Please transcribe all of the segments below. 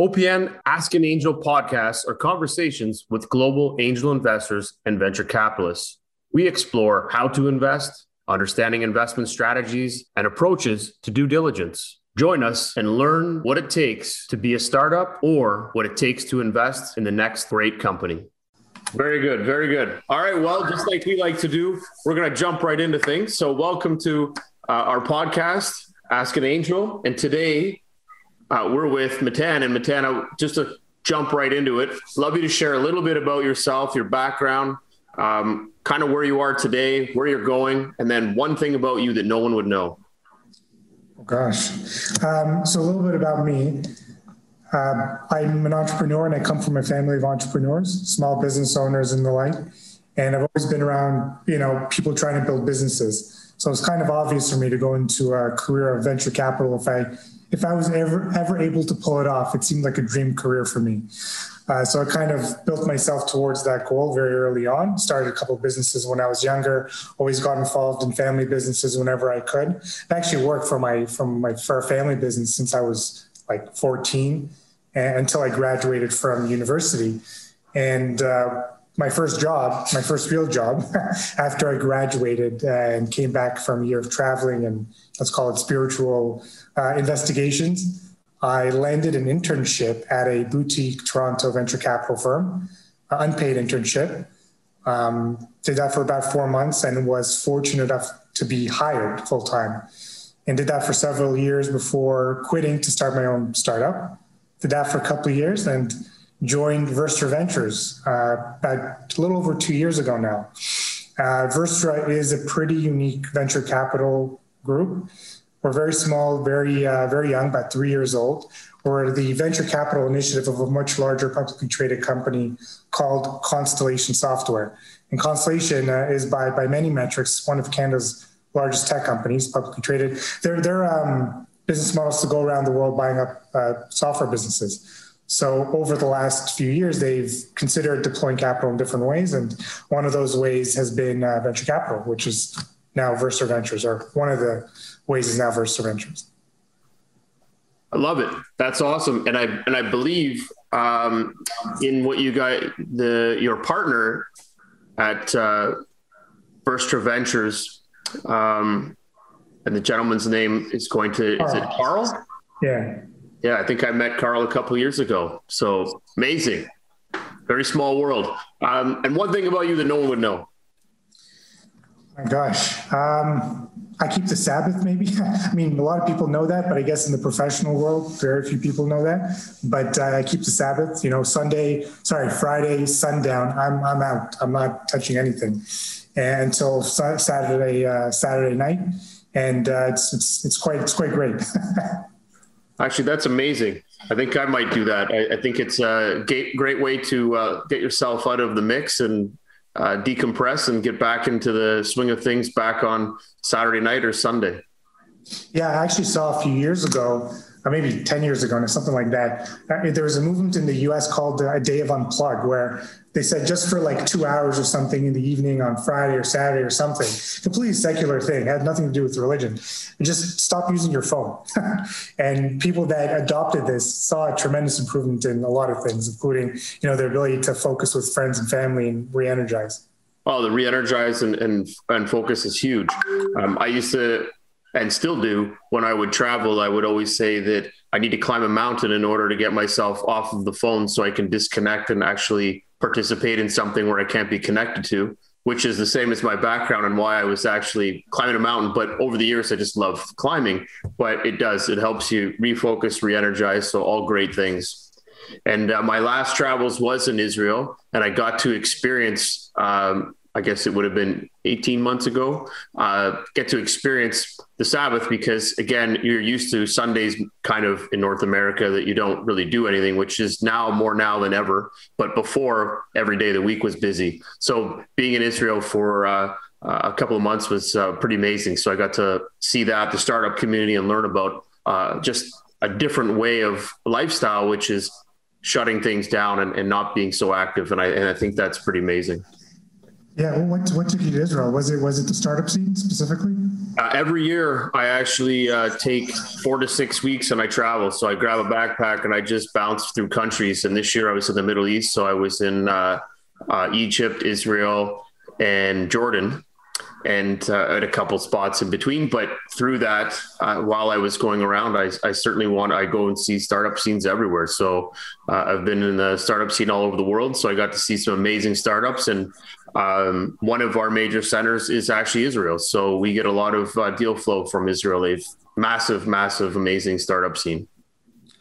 OPN Ask an Angel podcasts are conversations with global angel investors and venture capitalists. We explore how to invest, understanding investment strategies, and approaches to due diligence. Join us and learn what it takes to be a startup or what it takes to invest in the next great company. Very good. Very good. All right. Well, just like we like to do, we're going to jump right into things. So, welcome to uh, our podcast, Ask an Angel. And today uh, we're with Matan. And Matan, just to jump right into it, love you to share a little bit about yourself, your background, um, kind of where you are today, where you're going, and then one thing about you that no one would know. Oh, gosh. Um, so, a little bit about me. Uh, I'm an entrepreneur and I come from a family of entrepreneurs, small business owners and the like. And I've always been around, you know, people trying to build businesses. So it's kind of obvious for me to go into a career of venture capital if I if I was ever ever able to pull it off, it seemed like a dream career for me. Uh, so I kind of built myself towards that goal very early on. Started a couple businesses when I was younger. Always got involved in family businesses whenever I could. I actually worked for my from my for a family business since I was like 14 and, until I graduated from university. And uh, my first job, my first real job, after I graduated uh, and came back from a year of traveling and let's call it spiritual uh, investigations, I landed an internship at a boutique Toronto venture capital firm, unpaid internship. Um, did that for about four months and was fortunate enough to be hired full time. And did that for several years before quitting to start my own startup. Did that for a couple of years and joined Verstra Ventures uh, about a little over two years ago now. Uh, Verstra is a pretty unique venture capital group. We're very small, very uh, very young, about three years old. We're the venture capital initiative of a much larger publicly traded company called Constellation Software. And Constellation uh, is by by many metrics one of Canada's largest tech companies, publicly traded. Their their um, business models to go around the world buying up uh, software businesses. So over the last few years, they've considered deploying capital in different ways, and one of those ways has been uh, venture capital, which is now Verstra Ventures, or one of the ways is now Verstra Ventures. I love it. That's awesome, and I and I believe um, in what you got the your partner at uh, Verstra Ventures, um, and the gentleman's name is going to Carl. is it Carl? Yeah, yeah. I think I met Carl a couple years ago. So amazing, very small world. Um, and one thing about you that no one would know. My gosh. Um, I keep the Sabbath, maybe. I mean, a lot of people know that, but I guess in the professional world, very few people know that. But uh, I keep the Sabbath. You know, Sunday, sorry, Friday sundown. I'm I'm out. I'm not touching anything until Saturday uh, Saturday night, and uh, it's it's it's quite it's quite great. Actually, that's amazing. I think I might do that. I, I think it's a great way to uh, get yourself out of the mix and uh, decompress and get back into the swing of things back on Saturday night or Sunday? Yeah, I actually saw a few years ago, or maybe 10 years ago, or something like that. Uh, there was a movement in the US called a day of unplug, where they said just for like two hours or something in the evening on Friday or Saturday or something, completely secular thing, had nothing to do with religion. Just stop using your phone. and people that adopted this saw a tremendous improvement in a lot of things, including, you know, their ability to focus with friends and family and re-energize. Oh, the re-energize and, and, and focus is huge. Um, I used to, and still do, when I would travel, I would always say that I need to climb a mountain in order to get myself off of the phone so I can disconnect and actually participate in something where I can't be connected to, which is the same as my background and why I was actually climbing a mountain. But over the years, I just love climbing. But it does, it helps you refocus, re energize. So, all great things. And uh, my last travels was in Israel, and I got to experience um, I guess it would have been 18 months ago, uh, get to experience the Sabbath because, again, you're used to Sundays kind of in North America that you don't really do anything, which is now more now than ever. But before, every day of the week was busy. So being in Israel for uh, a couple of months was uh, pretty amazing. So I got to see that, the startup community, and learn about uh, just a different way of lifestyle, which is shutting things down and, and not being so active. And I, and I think that's pretty amazing. Yeah, well, what what took you to Israel? Was it was it the startup scene specifically? Uh, every year, I actually uh, take four to six weeks and I travel. So I grab a backpack and I just bounce through countries. And this year I was in the Middle East. So I was in uh, uh Egypt, Israel, and Jordan and uh, at a couple spots in between. But through that, uh, while I was going around, I, I, certainly want I go and see startup scenes everywhere. So I've been in the startup scene all over the world. So I got to see some amazing startups, and um, one of our major centers is actually Israel. So we get a lot of uh, deal flow from Israel. They've massive, massive, amazing startup scene.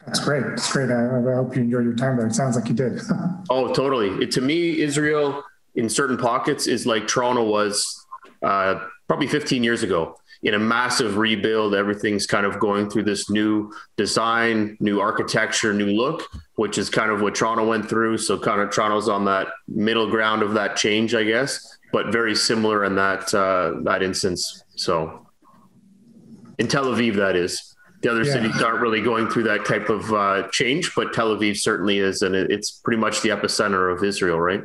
That's great. That's great. I, I hope you enjoyed your time there. It sounds like you did. oh, totally. It, to me, Israel in certain pockets is like Toronto was uh, probably 15 years ago in a massive rebuild. Everything's kind of going through this new design, new architecture, new look, which is kind of what Toronto went through. So kind of Toronto's on that middle ground of that change, I guess, but very similar in that uh, that instance. So in Tel Aviv, that is. The other yeah. cities aren't really going through that type of uh, change, but Tel Aviv certainly is, and it's pretty much the epicenter of Israel, right?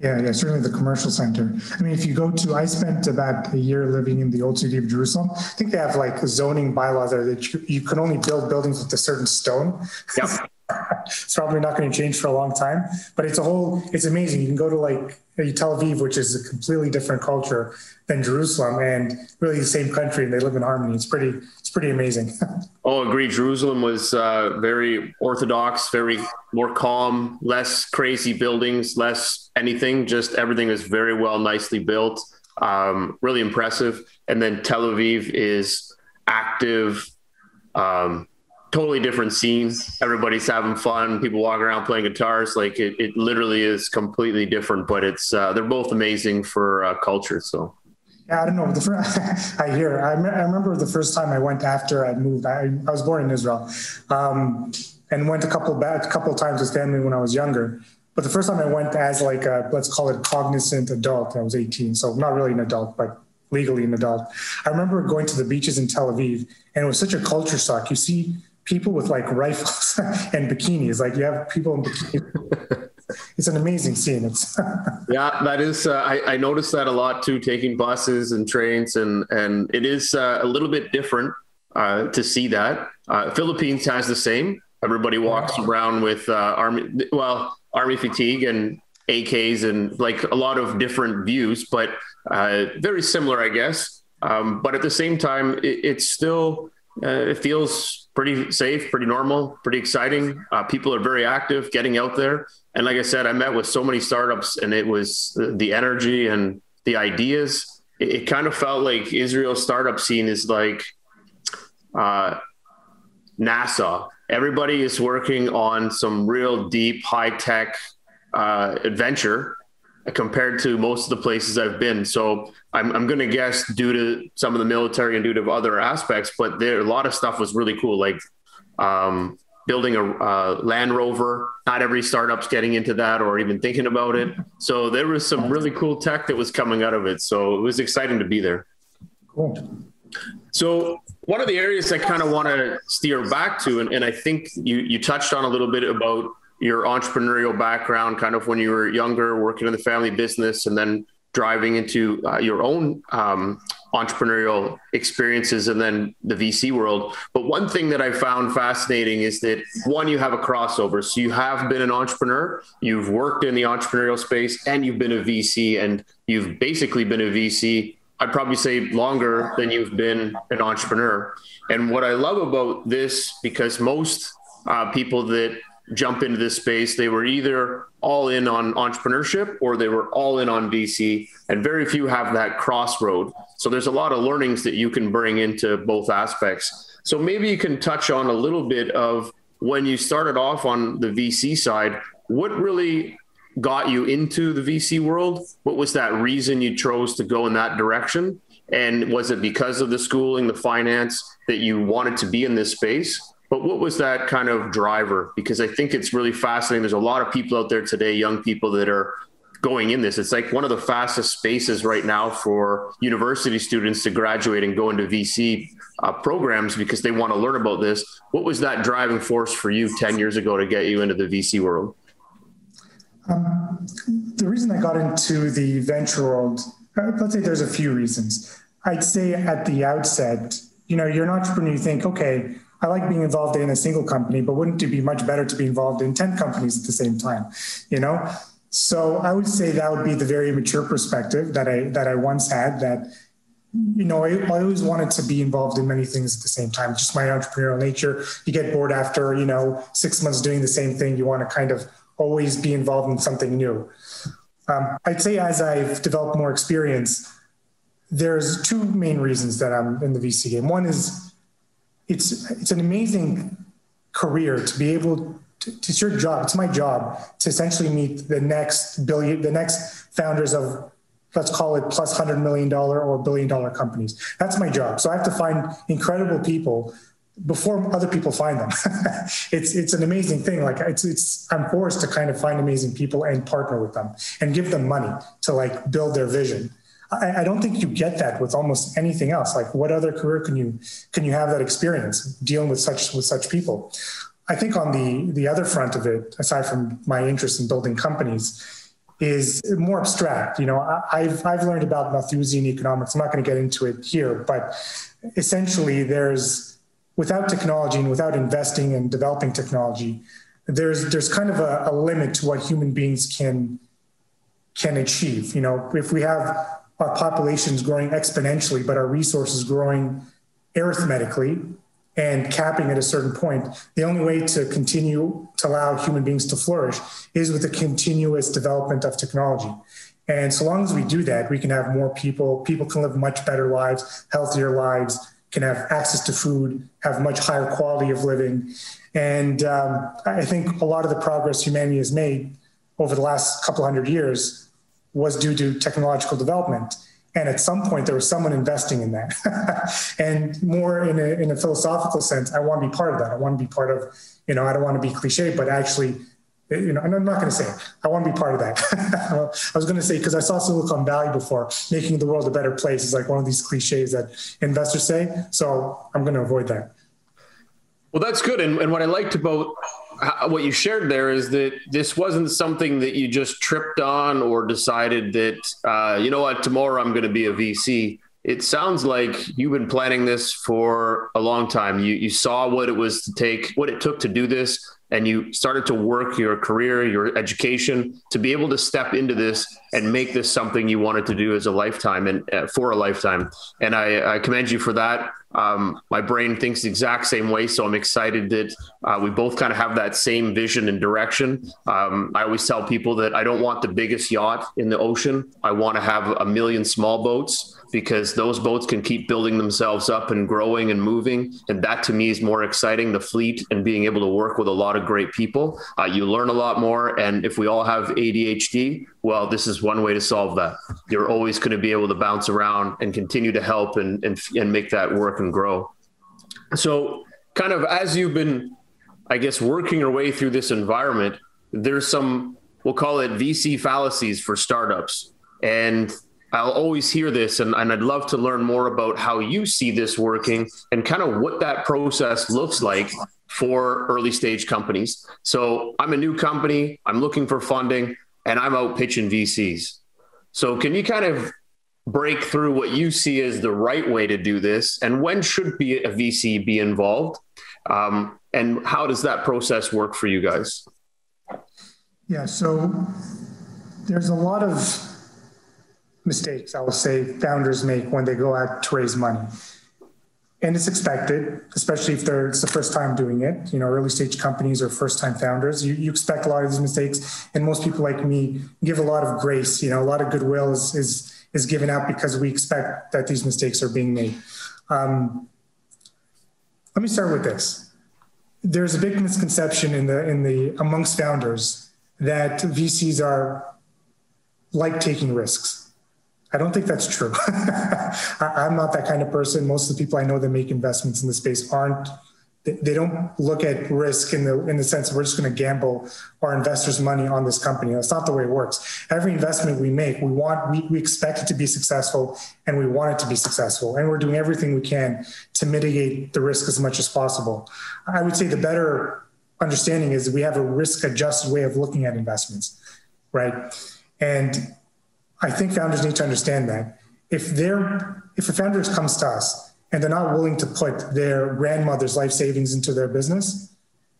Yeah, yeah, certainly the commercial center. I mean, if you go to, I spent about a year living in the old city of Jerusalem. I think they have like zoning bylaws there that you, you can only build buildings with a certain stone. Yep. it's probably not going to change for a long time, but it's a whole, it's amazing. You can go to like Tel Aviv, which is a completely different culture than Jerusalem and really the same country and they live in harmony. It's pretty, it's pretty amazing. oh, agree. Jerusalem was uh, very orthodox, very more calm, less crazy buildings, less anything, just everything is very well, nicely built, um, really impressive. And then Tel Aviv is active, um, totally different scenes. Everybody's having fun. People walking around playing guitars. Like it, it literally is completely different, but it's, uh, they're both amazing for uh, culture. So. Yeah, I don't know. The first, I hear. I, me- I, remember the first time I went after I moved. I, I was born in Israel, um, and went a couple back, a couple times with family when I was younger. But the first time I went as like a let's call it cognizant adult, I was 18, so not really an adult, but legally an adult. I remember going to the beaches in Tel Aviv, and it was such a culture shock. You see people with like rifles and bikinis, like you have people in bikinis. it's an amazing scene. It's yeah, that is. Uh, I, I noticed that a lot too, taking buses and trains, and and it is uh, a little bit different uh, to see that. Uh, Philippines has the same. Everybody walks around with uh, army. Well, army fatigue and AKs and like a lot of different views, but uh, very similar, I guess. Um, but at the same time, it, it's still uh, it feels pretty safe, pretty normal, pretty exciting. Uh, people are very active, getting out there. And like I said, I met with so many startups, and it was the, energy and the ideas. It, it, kind of felt like Israel's startup scene is like uh, NASA everybody is working on some real deep, high tech uh, adventure compared to most of the places I've been. So I'm, I'm going to guess due to some of the military and due to other aspects, but there a lot of stuff was really cool, like um, building a uh, Land Rover. Not every startup's getting into that or even thinking about it. So there was some really cool tech that was coming out of it. So it was exciting to be there. Cool. So one of the areas I kind of want to steer back to, and, and I think you you touched on a little bit about your entrepreneurial background, kind of when you were younger, working in the family business, and then driving into uh, your own um, entrepreneurial experiences and then the VC world. But one thing that I found fascinating is that one, you have a crossover. So you have been an entrepreneur, you've worked in the entrepreneurial space, and you've been a VC, and you've basically been a VC I'd probably say longer than you've been an entrepreneur. And what I love about this, because most uh, people that jump into this space, they were either all in on entrepreneurship or they were all in on VC, and very few have that crossroad. So there's a lot of learnings that you can bring into both aspects. So maybe you can touch on a little bit of when you started off on the VC side, what really got you into the VC world? What was that reason you chose to go in that direction? And was it because of the schooling, the finance that you wanted to be in this space? But what was that kind of driver? Because I think it's really fascinating. There's a lot of people out there today, young people that are going in this. It's like one of the fastest spaces right now for university students to graduate and go into VC uh, programs because they want to learn about this. What was that driving force for you 10 years ago to get you into the VC world? Um, the reason I got into the venture world, uh, let's say there's a few reasons. I'd say at the outset, you know, you're an entrepreneur, you think, okay, I like being involved in a single company, but wouldn't it be much better to be involved in 10 companies at the same time? You know? So I would say that would be the very mature perspective that I that I once had that you know, I, I, always wanted to be involved in many things at the same time. Just my entrepreneurial nature. You get bored after, you know, six months doing the same thing. You want to kind of always be involved in something new. Um, I'd say as I've developed more experience, there's two main reasons that I'm in the VC game. One is it's it's an amazing career to be able to, it's your job, it's my job to essentially meet the next billion, the next founders of let's call it plus hundred million dollar or billion dollar companies. That's my job. So I have to find incredible people before other people find them. it's it's an amazing thing. Like it's it's I'm forced to kind of find amazing people and partner with them and give them money to like build their vision. I, I, don't think you get that with almost anything else. Like what other career can you can you have that experience dealing with such with such people? I think on the the other front of it, aside from my interest in building companies, is more abstract. You know, I, have I've learned about Malthusian economics. I'm not going to get into it here, but essentially, there's without technology and without investing and developing technology, there's there's kind of a, a limit to what human beings can can achieve. You know, if we have our population is growing exponentially, but our resources growing arithmetically and capping at a certain point, the only way to continue to allow human beings to flourish is with the continuous development of technology. And so long as we do that, we can have more people, people can live much better lives, healthier lives, can have access to food, have much higher quality of living. And um, I think a lot of the progress humanity has made over the last couple hundred years was due to technological development. And at some point, there was someone investing in that. and more in a, in a philosophical sense, I want to be part of that. I want to be part of, you know, I don't want to be cliche, but actually, you know, and I'm not going to say it. I want to be part of that. I was going to say, because I saw Silicon Valley before, making the world a better place is like one of these cliches that investors say. So I'm going to avoid that. Well, that's good. And, and what I liked about what you shared there is that this wasn't something that you just tripped on or decided that, uh, you know what, tomorrow I'm going to be a VC. It sounds like you've been planning this for a long time. You, you saw what it was to take, what it took to do this, and you started to work your career, your education to be able to step into this and make this something you wanted to do as a lifetime and uh, for a lifetime. And I, I commend you for that. Um, my brain thinks the exact same way, so I'm excited that uh, we both kind of have that same vision and direction. Um, I always tell people that I don't want the biggest yacht in the ocean. I want to have a million small boats because those boats can keep building themselves up and growing and moving. And that to me is more exciting the fleet and being able to work with a lot of great people. Uh, you learn a lot more. And if we all have ADHD, well, this is one way to solve that. You're always going to be able to bounce around and continue to help and, and, and make that work and grow. So, kind of as you've been, I guess, working your way through this environment, there's some, we'll call it VC fallacies for startups. And I'll always hear this, and, and I'd love to learn more about how you see this working and kind of what that process looks like for early stage companies. So I'm a new company, I'm looking for funding, and I'm out pitching VCs. So can you kind of break through what you see as the right way to do this, and when should be a VC be involved, um, and how does that process work for you guys? Yeah, so there's a lot of mistakes I will say founders make when they go out to raise money. And it's expected, especially if they're it's the first time doing it. You know, early stage companies or first time founders, you, you expect a lot of these mistakes. And most people like me give a lot of grace. You know, a lot of goodwill is is is given out because we expect that these mistakes are being made. Um, let me start with this. There's a big misconception in the in the amongst founders that VCs are like taking risks I don't think that's true. I, am not that kind of person. Most of the people I know that make investments in the space aren't. They, don't look at risk in the in the sense we're just going to gamble our investors' money on this company. That's not the way it works. Every investment we make, we want we, we expect it to be successful, and we want it to be successful, and we're doing everything we can to mitigate the risk as much as possible. I would say the better understanding is we have a risk adjusted way of looking at investments, right? And I think founders need to understand that. if they're if a founder comes to us and they're not willing to put their grandmother's life savings into their business,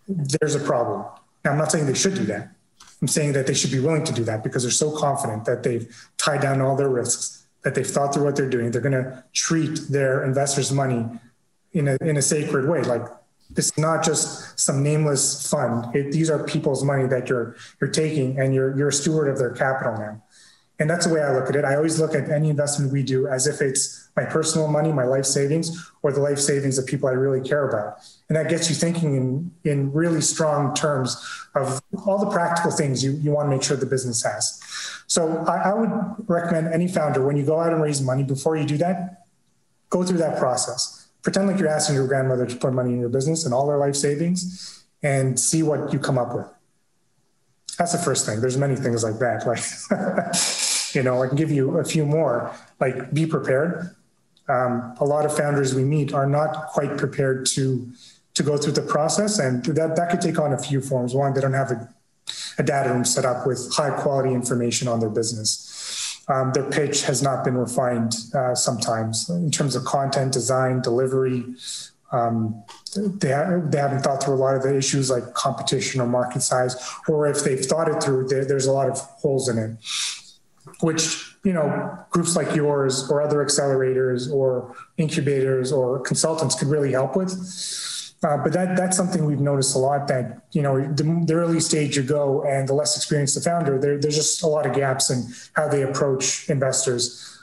there's a problem. Now, I'm not saying they should do that. I'm saying that they should be willing to do that because they're so confident that they've tied down all their risks, that they've thought through what they're doing. They're going to treat their investors' money in a, in a sacred way. Like this is not just some nameless fund. It, these are people's money that you're you're taking, and you're you're a steward of their capital now. And that's the way I look at it. I always look at any investment we do as if it's my personal money, my life savings, or the life savings of people I really care about. And that gets you thinking in, in really strong terms of all the practical things you, you want to make sure the business has. So I, I would recommend any founder, when you go out and raise money, before you do that, go through that process. Pretend like you're asking your grandmother to put money in your business and all their life savings and see what you come up with. That's the first thing. There's many things like that. Like You know, I can give you a few more, like be prepared. Um, a lot of founders we meet are not quite prepared to to go through the process, and that that could take on a few forms. One, they don't have a, a data room set up with high quality information on their business. Um, their pitch has not been refined uh, sometimes in terms of content, design, delivery. Um, they, ha- they haven't thought through a lot of the issues like competition or market size, or if they've thought it through, there, there's a lot of holes in it which you know groups like yours or other accelerators or incubators or consultants could really help with. Uh, but that that's something we've noticed a lot that you know the, the, early stage you go and the less experienced the founder there, there's just a lot of gaps in how they approach investors.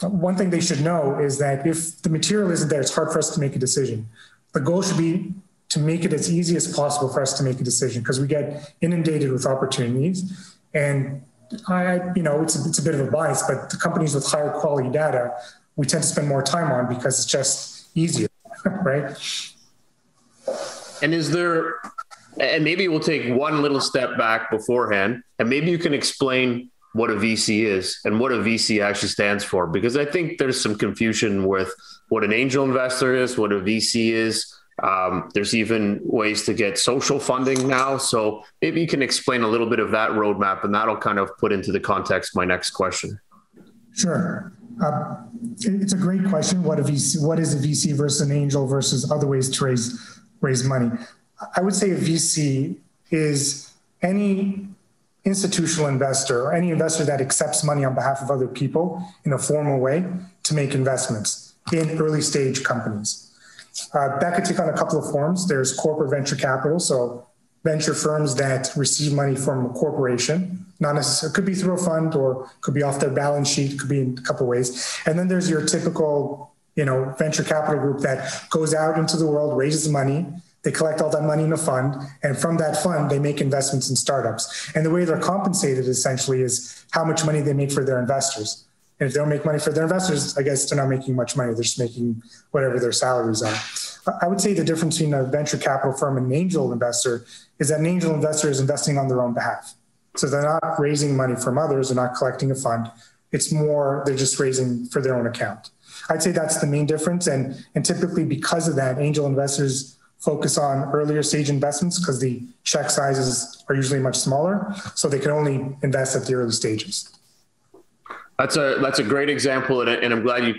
One thing they should know is that if the material isn't there it's hard for us to make a decision. The goal should be to make it as easy as possible for us to make a decision because we get inundated with opportunities. And I, you know, it's a, it's a bit of a bias, but the companies with higher quality data, we tend to spend more time on because it's just easier, right? And is there, and maybe we'll take one little step back beforehand, and maybe you can explain what a VC is and what a VC actually stands for, because I think there's some confusion with what an angel investor is, what a VC is, um, there's even ways to get social funding now. So maybe you can explain a little bit of that roadmap, and that'll kind of put into the context my next question. Sure. Uh, it's a great question. What a VC? What is a VC versus an angel versus other ways to raise raise money? I would say a VC is any institutional investor or any investor that accepts money on behalf of other people in a formal way to make investments in early stage companies. Uh, that could take on a couple of forms. There's corporate venture capital, so venture firms that receive money from a corporation, not necessarily, could be through a fund or could be off their balance sheet, could be in a couple ways. And then there's your typical, you know, venture capital group that goes out into the world, raises money, they collect all that money in a fund, and from that fund, they make investments in startups. And the way they're compensated essentially is how much money they make for their investors. And if they don't make money for their investors, I guess they're not making much money. They're just making whatever their salaries are. I would say the difference between a venture capital firm and an angel investor is that an angel investor is investing on their own behalf. So they're not raising money from others, they're not collecting a fund. It's more, they're just raising for their own account. I'd say that's the main difference. And, and typically, because of that, angel investors focus on earlier stage investments because the check sizes are usually much smaller. So they can only invest at the early stages. That's a that's a great example, and, and I'm glad you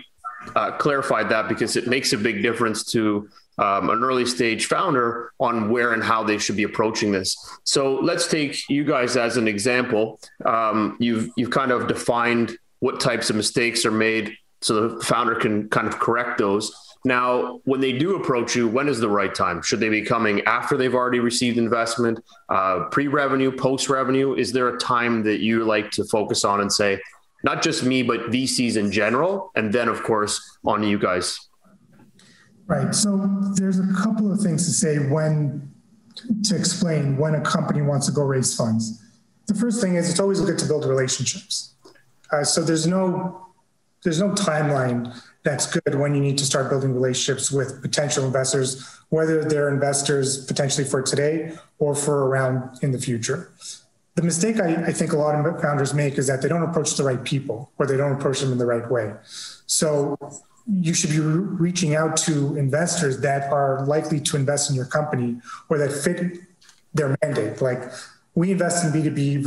uh, clarified that because it makes a big difference to um, an early stage founder on where and how they should be approaching this. So let's take you guys as an example. Um, you've you've kind of defined what types of mistakes are made, so the founder can kind of correct those. Now, when they do approach you, when is the right time? Should they be coming after they've already received investment, uh, pre-revenue, post-revenue? Is there a time that you like to focus on and say, not just me, but VCs in general, and then of course on you guys. Right. So there's a couple of things to say when to explain when a company wants to go raise funds. The first thing is it's always good to build relationships. Uh, so there's no there's no timeline that's good when you need to start building relationships with potential investors, whether they're investors potentially for today or for around in the future the mistake I, I, think a lot of founders make is that they don't approach the right people or they don't approach them in the right way. So you should be re- reaching out to investors that are likely to invest in your company or that fit their mandate. Like we invest in B2B,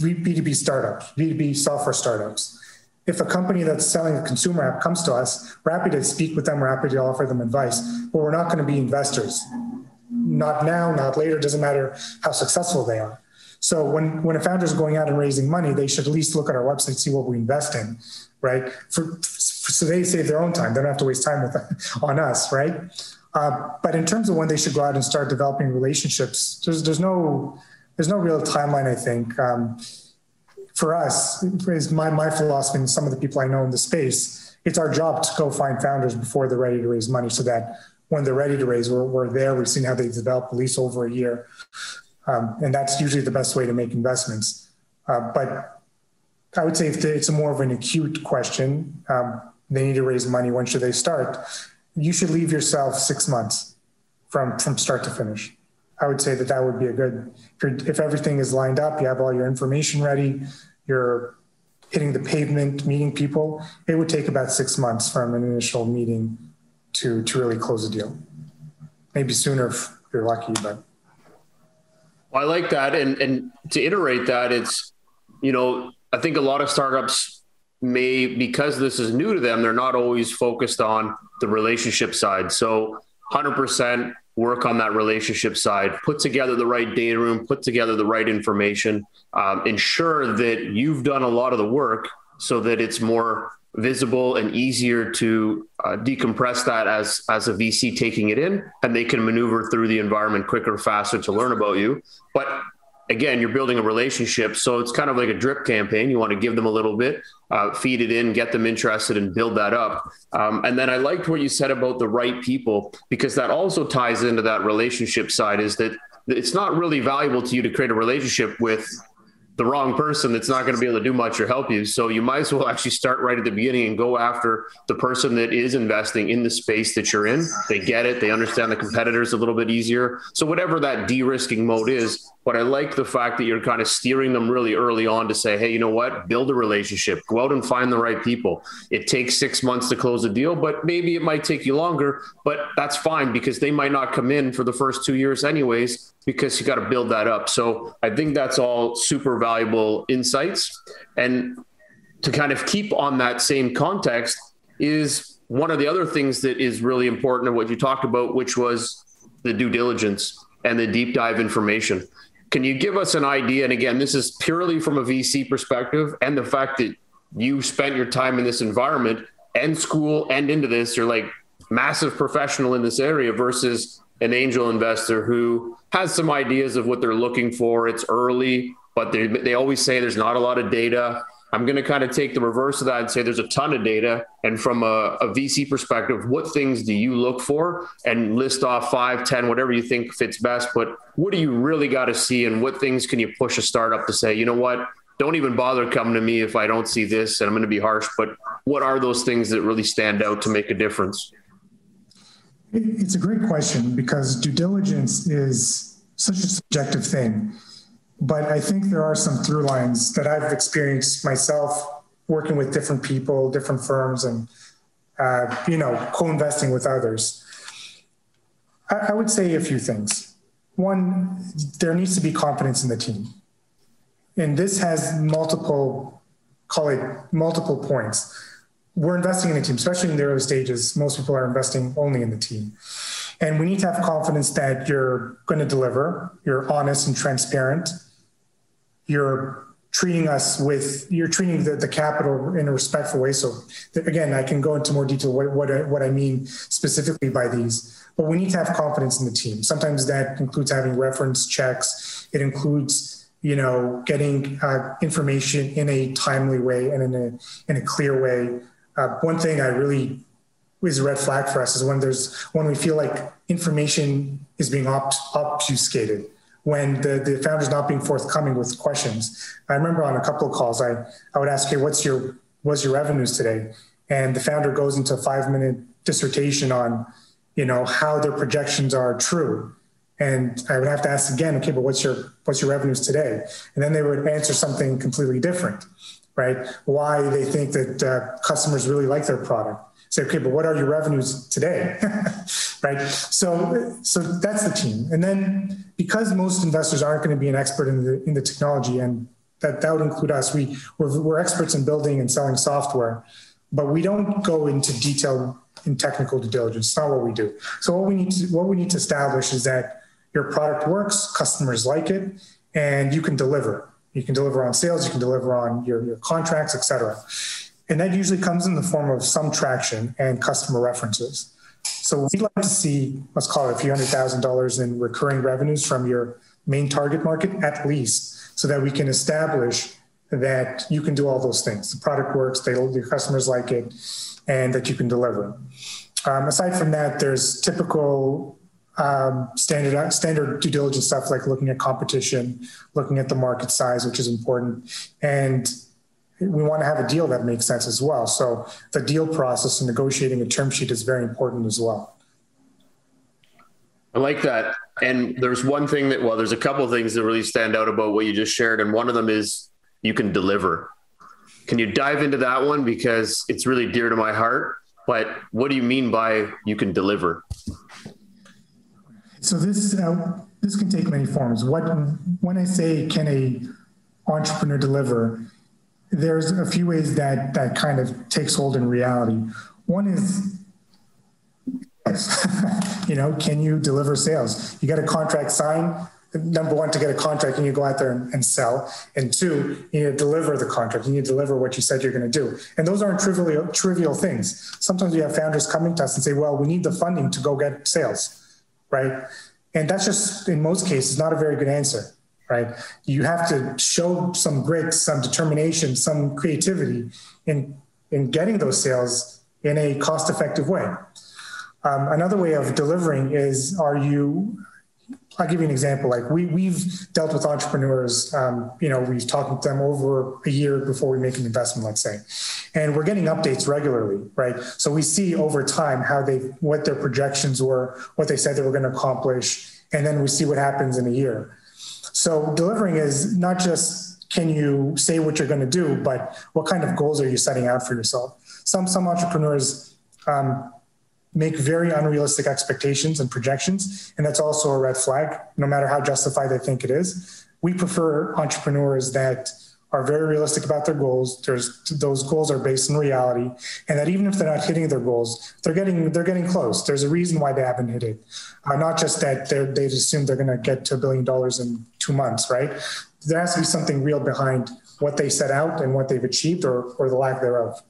B2B startups, B2B software startups. if a company that's selling a consumer app comes to us, we're happy to speak with them, we're happy to offer them advice, but we're not going to be investors. Not now, not later, doesn't matter how successful they are. So when, when a founder is going out and raising money, they should at least look at our website, see what we invest in, right? For, so they save their own time. They don't have to waste time with on us, right? Uh, but in terms of when they should go out and start developing relationships, there's there's no there's no real timeline. I think um, for us, is my my philosophy and some of the people I know in the space. It's our job to go find founders before they're ready to raise money, so that when they're ready to raise, we're, we're there. We've seen how they develop at least over a year, um, and that's usually the best way to make investments. Uh, but I would say if it's more of an acute question, um, they need to raise money. When should they start? You should leave yourself six months from from start to finish. I would say that that would be a good. If, if everything is lined up, you have all your information ready, you're hitting the pavement, meeting people. It would take about six months from an initial meeting to to really close a deal. Maybe sooner if you're lucky, but. I like that, and and to iterate that, it's you know I think a lot of startups may because this is new to them they're not always focused on the relationship side. So 100% work on that relationship side put together the right data room put together the right information um, ensure that you've done a lot of the work so that it's more visible and easier to uh, decompress that as as a VC taking it in, and they can maneuver through the environment quicker, faster to learn about you. But again, you're building a relationship. So it's kind of like a drip campaign. You want to give them a little bit, uh, feed it in, get them interested, and build that up. Um, and then I liked what you said about the right people, because that also ties into that relationship side is that it's not really valuable to you to create a relationship with the wrong person that's not going to be able to do much or help you. So you might as well actually start right at the beginning and go after the person that is investing in the space that you're in. They get it, they understand the competitors a little bit easier. So whatever that de-risking mode is, but I like the fact that you're kind of steering them really early on to say, hey, you know what? Build a relationship. Go out and find the right people. It takes six months to close a deal, but maybe it might take you longer. But that's fine because they might not come in for the first two years, anyways, because you got to build that up. So I think that's all super valuable insights. And to kind of keep on that same context is one of the other things that is really important of what you talked about, which was the due diligence and the deep dive information. Can you give us an idea? And again, this is purely from a VC perspective and the fact that you spent your time in this environment and school and into this, you're like massive professional in this area versus an angel investor who has some ideas of what they're looking for. It's early, but they, they always say there's not a lot of data. I'm going to kind of take the reverse of that and say there's a ton of data. And from a, a, VC perspective, what things do you look for and list off five, ten, whatever you think fits best. But what do you really got to see and what things can you push a startup to say, you know what, don't even bother coming to me if I don't see this and I'm going to be harsh. But what are those things that really stand out to make a difference? It's a great question because due diligence is such a subjective thing but I think there are some through lines that I've experienced myself working with different people, different firms, and uh, you know, co-investing with others. I, I would say a few things. One, there needs to be confidence in the team, and this has multiple, call it multiple points. We're investing in a team, especially in the early stages. Most people are investing only in the team. And we need to have confidence that you're going to deliver, you're honest and transparent, you're treating us with you're treating the, the capital in a respectful way. So again i can go into more detail what, what, I, what i mean specifically by these but we need to have confidence in the team. Sometimes that includes having reference checks. It includes you know getting uh, information in a timely way and in a in a clear way. Uh, one thing i really is a red flag for us is when there's when we feel like information is being obfuscated when the, the founder's not being forthcoming with questions. I remember on a couple of calls, I, I would ask, hey, what's your, what's your revenues today? And the founder goes into a five minute dissertation on, you know, how their projections are true. And I would have to ask again, okay, but what's your, what's your revenues today? And then they would answer something completely different, right? Why they think that uh, customers really like their product say, okay, but what are your revenues today? right? So, so that's the team. And then because most investors aren't going to be an expert in the, in the technology and that that would include us. We we're, we're experts in building and selling software, but we don't go into detail in technical due diligence. It's not what we do. So what we need to what we need to establish is that your product works, customers like it, and you can deliver. You can deliver on sales, you can deliver on your, your contracts, et cetera. And that usually comes in the form of some traction and customer references. So we'd like to see, let's call it a few hundred thousand dollars in recurring revenues from your main target market at least, so that we can establish that you can do all those things. The product works, they, your customers like it, and that you can deliver. Um, aside from that, there's typical um, standard standard due diligence stuff like looking at competition, looking at the market size, which is important, and we want to have a deal that makes sense as well. So the deal process and negotiating a term sheet is very important as well. I like that. And there's one thing that, well, there's a couple of things that really stand out about what you just shared. And one of them is you can deliver. Can you dive into that one? Because it's really dear to my heart. But what do you mean by you can deliver? So this uh, this can take many forms. What when I say can a entrepreneur deliver, there's a few ways that that kind of takes hold in reality. One is you know, can you deliver sales? You get a contract signed. Number one, to get a contract, and you go out there and, and, sell. And two, you need to deliver the contract. You need to deliver what you said you're going to do. And those aren't trivial, trivial things. Sometimes we have founders coming to us and say, well, we need the funding to go get sales, right? And that's just, in most cases, not a very good answer right? You have to show some grit, some determination, some creativity in in getting those sales in a cost-effective way. Um, another way of delivering is: Are you? I'll give you an example. Like we we've dealt with entrepreneurs. Um, you know, we've talked to them over a year before we make an investment, let's say, and we're getting updates regularly, right? So we see over time how they what their projections were, what they said they were going to accomplish, and then we see what happens in a year. So delivering is not just can you say what you're going to do, but what kind of goals are you setting out for yourself? Some some entrepreneurs um, make very unrealistic expectations and projections, and that's also a red flag. No matter how justified they think it is, we prefer entrepreneurs that are very realistic about their goals. There's those goals are based in reality, and that even if they're not hitting their goals, they're getting they're getting close. There's a reason why they haven't hit it, uh, not just that they they assume they're going to get to a billion dollars in two months, right? There has to be something real behind what they set out and what they've achieved, or or the lack thereof.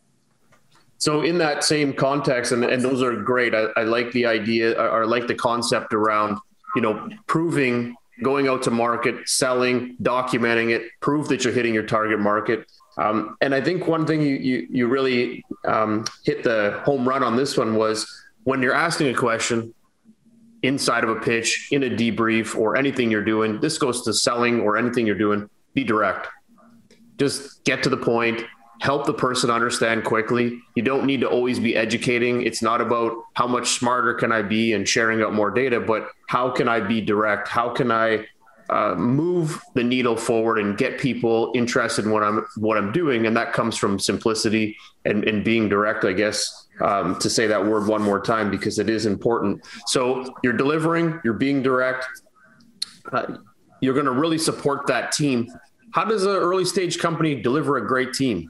So in that same context, and, and those are great. I, I like the idea, or I like the concept around you know proving going out to market, selling, documenting it, prove that you're hitting your target market. Um, and I think one thing you you, you really um, hit the home run on this one was when you're asking a question inside of a pitch, in a debrief, or anything you're doing. This goes to selling or anything you're doing. Be direct. Just get to the point help the person understand quickly. You don't need to always be educating. It's not about how much smarter can I be and sharing out more data, but how can I be direct? How can I uh, move the needle forward and get people interested in what I'm what I'm doing? And that comes from simplicity and, and being direct, I guess. Um, to say that word one more time because it is important. So you're delivering, you're being direct. Uh, you're going to really support that team. How does an early stage company deliver a great team?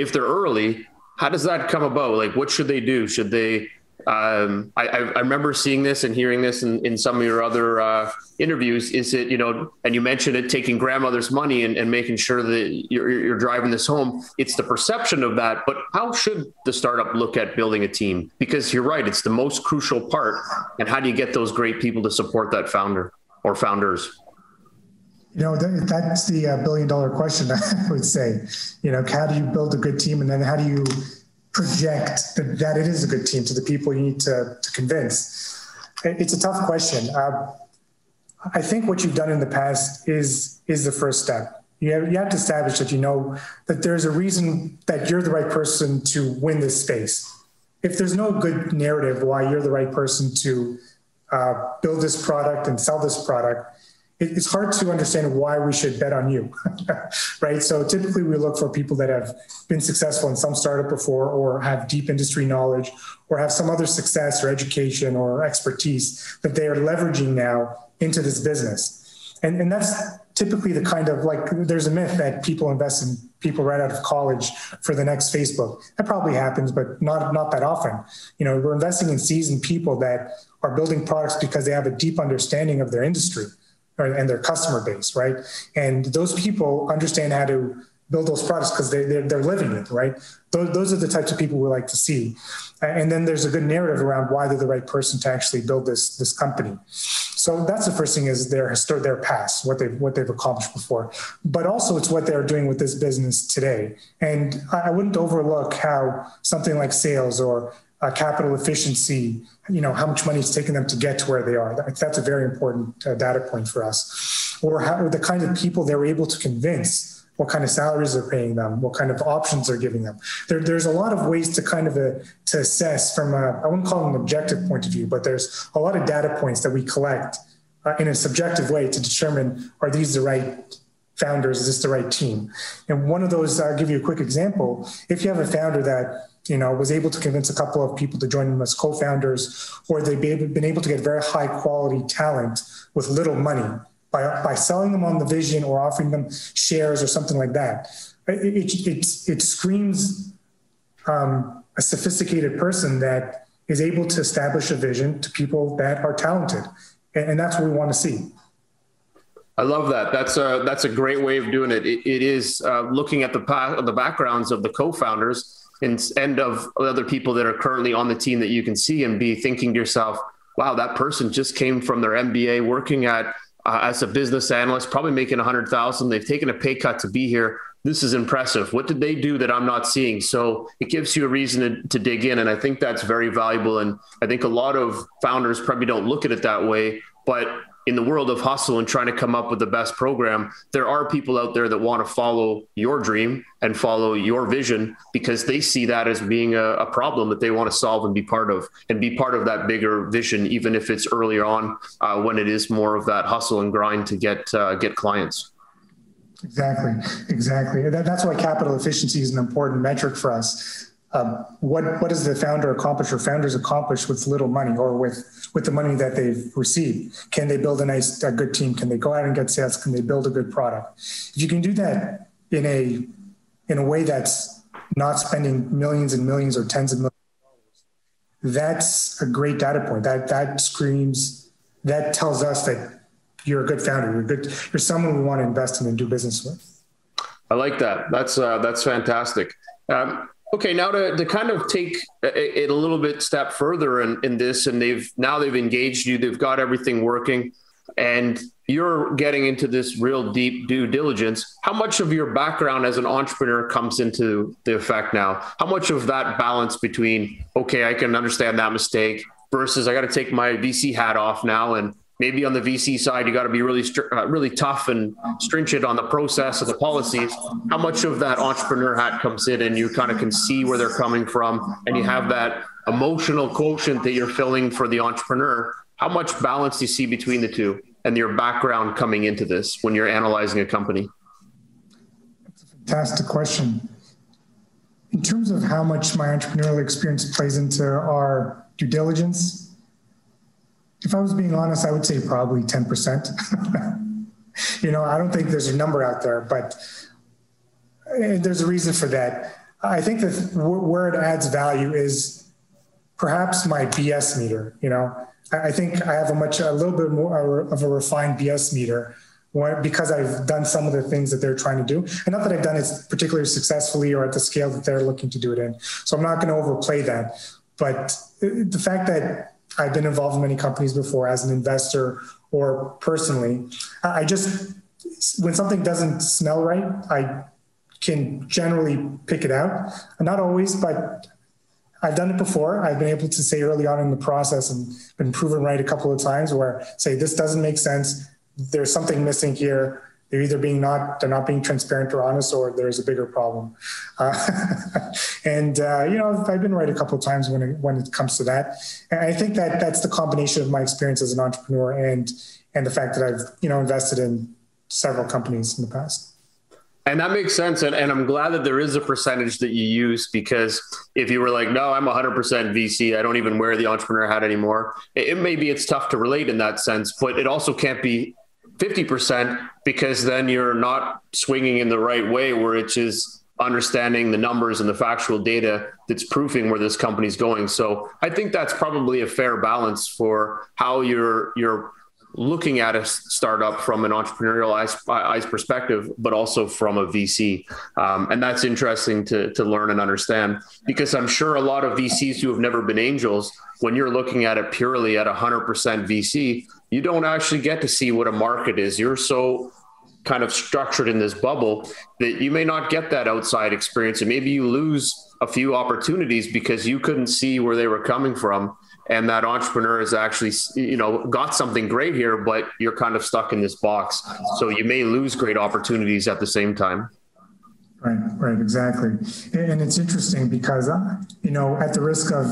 If they're early, how does that come about? Like, what should they do? Should they? Um, I, I, remember seeing this and hearing this in, in some of your other uh, interviews. Is it you know, and you mentioned it, taking grandmother's money and, and making sure that you're, you're driving this home. It's the perception of that, but how should the startup look at building a team? Because you're right, it's the most crucial part. And how do you get those great people to support that founder or founders? You know, that, that's the uh, billion dollar question, I would say. You know, how do you build a good team? And then how do you project that, that it is a good team to the people you need to, to convince? It's a tough question. Uh, I think what you've done in the past is is the first step. You have, you have to establish that you know that there's a reason that you're the right person to win this space. If there's no good narrative why you're the right person to uh, build this product and sell this product, it's hard to understand why we should bet on you, right? So typically we look for people that have been successful in some startup before or have deep industry knowledge or have some other success or education or expertise that they are leveraging now into this business. And, and that's typically the kind of like there's a myth that people invest in people right out of college for the next Facebook. That probably happens, but not not that often. You know, we're investing in seasoned people that are building products because they have a deep understanding of their industry and their customer base, right? And those people understand how to build those products because they, they're, they're living it, right? Those, those are the types of people we like to see. And then there's a good narrative around why they're the right person to actually build this, this company. So that's the first thing is their histor- their past, what they've what they've accomplished before, but also it's what they're doing with this business today. And I, wouldn't overlook how something like sales or uh, capital efficiency, you know, how much money it's taking them to get to where they are. That's a very important uh, data point for us. Or how, the kind of people they were able to convince what kind of salaries they're paying them, what kind of options they're giving them. There, there's a lot of ways to kind of a, uh, to assess from a, I wouldn't call it an objective point of view, but there's a lot of data points that we collect uh, in a subjective way to determine are these the right founders? Is this the right team? And one of those, I'll give you a quick example. If you have a founder that you know was able to convince a couple of people to join them as co-founders, or they've been able to get very high quality talent with little money, by, by selling them on the vision or offering them shares or something like that. It, it, it, it screams um, a sophisticated person that is able to establish a vision to people that are talented. And, and that's what we want to see. I love that. That's a that's a great way of doing it. it, it is uh, looking at the pa- the backgrounds of the co-founders and, and of other people that are currently on the team that you can see and be thinking to yourself, "Wow, that person just came from their MBA, working at uh, as a business analyst, probably making a hundred thousand. They've taken a pay cut to be here. This is impressive. What did they do that I'm not seeing? So it gives you a reason to, to dig in, and I think that's very valuable. And I think a lot of founders probably don't look at it that way, but in the world of hustle and trying to come up with the best program, there are people out there that want to follow your dream and follow your vision because they see that as being a, a, problem that they want to solve and be part of and be part of that bigger vision, even if it's earlier on uh, when it is more of that hustle and grind to get uh, get clients. Exactly, exactly. That, that's why capital efficiency is an important metric for us um, what what does the founder accomplish or founders accomplish with little money or with with the money that they've received? Can they build a nice a good team? Can they go out and get sales? Can they build a good product? If you can do that in a in a way that's not spending millions and millions or tens of millions dollars, that's a great data point. That that screams that tells us that you're a good founder. You're good. You're someone we want to invest in and do business with. I like that. That's uh, that's fantastic. Um, Okay, now to, to kind of take it a little bit step further in, in this, and they've now they've engaged you, they've got everything working, and you're getting into this real deep due diligence. How much of your background as an entrepreneur comes into the effect now? How much of that balance between okay, I can understand that mistake versus I got to take my VC hat off now and maybe on the VC side, you got to be really, uh, really tough and stringent on the process and the policies. How much of that entrepreneur hat comes in, and you kind of can see where they're coming from, and you have that emotional quotient that you're filling for the entrepreneur. How much balance do you see between the two, and your background coming into this when you're analyzing a company? That's a fantastic question. In terms of how much my entrepreneurial experience plays into our due diligence, if I was being honest, I would say probably 10%. you know, I don't think there's a number out there, but eh, there's a reason for that. I think that where it adds value is perhaps my BS meter. You know, I think I have a much, a little bit more of a refined BS meter because I've done some of the things that they're trying to do. And not that I've done it particularly successfully or at the scale that they're looking to do it in. So I'm not going to overplay that. But eh, the fact that I've been involved in many companies before as an investor or personally. I just, when something doesn't smell right, I can generally pick it out. Not always, but I've done it before. I've been able to say early on in the process and been proven right a couple of times where say this doesn't make sense. There's something missing here they're either being not they're not being transparent or honest or there's a bigger problem. Uh, and uh, you know i've been right a couple of times when it, when it comes to that. And i think that that's the combination of my experience as an entrepreneur and and the fact that i've you know invested in several companies in the past. And that makes sense. And, and, I'm glad that there is a percentage that you use because if you were like, no, I'm 100% VC, I don't even wear the entrepreneur hat anymore, it, it maybe it's tough to relate in that sense, but it also can't be 50% because then you're not swinging in the right way where it's just understanding the numbers and the factual data that's proofing where this company's going. So I think that's probably a fair balance for how you're you're looking at a startup from an entrepreneurial eyes, eyes perspective, but also from a VC. Um, and that's interesting to, to learn and understand because I'm sure a lot of VCs who have never been angels, when you're looking at it purely at 100% VC, you don't actually get to see what a market is. You're so kind of structured in this bubble that you may not get that outside experience. And maybe you lose a few opportunities because you couldn't see where they were coming from. And that entrepreneur has actually you know got something great here but you're kind of stuck in this box. So you may lose great opportunities at the same time. Right right exactly. And it's interesting because uh, you know at the risk of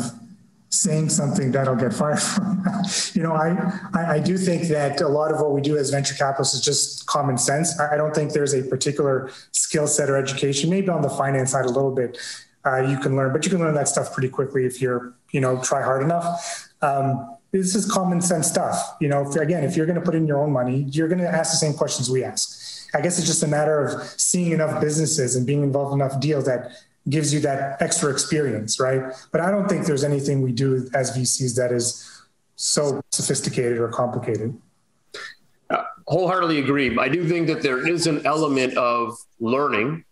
saying something that I'll get fired from. you know, I, I, I do think that a lot of what we do as venture capitalists is just common sense. I, I don't think there's a particular skill set or education. Maybe on the finance side a little bit, uh, you can learn, but you can learn that stuff pretty quickly if you're you know try hard enough. Um, this is common sense stuff. You know, if, again, if you're going to put in your own money, you're going to ask the same questions we ask. I guess it's just a matter of seeing enough businesses and being involved in enough deals that gives you that extra experience, right? But I don't think there's anything we do as VCs that is so sophisticated or complicated. Uh, wholeheartedly agree. I do think that there is an element of learning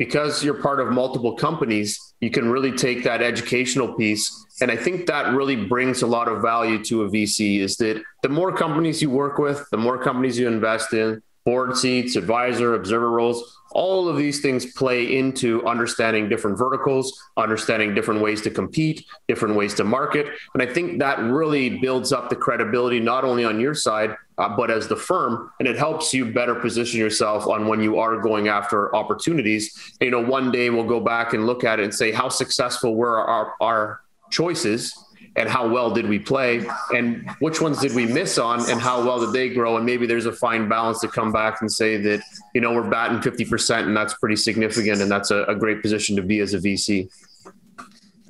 because you're part of multiple companies, you can really take that educational piece. And I think that really brings a lot of value to a VC is that the more companies you work with, the more companies you invest in, board seats, advisor, observer roles, all of these things play into understanding different verticals, understanding different ways to compete, different ways to market. And I think that really builds up the credibility, not only on your side, uh, but as the firm. And it helps you better position yourself on when you are going after opportunities. And, you know, one day we'll go back and look at it and say, how successful were our, our choices? And how well did we play and which ones did we miss on and how well did they grow and maybe there's a fine balance to come back and say that you know we're batting 50% and that's pretty significant and that's a, a great position to be as a vc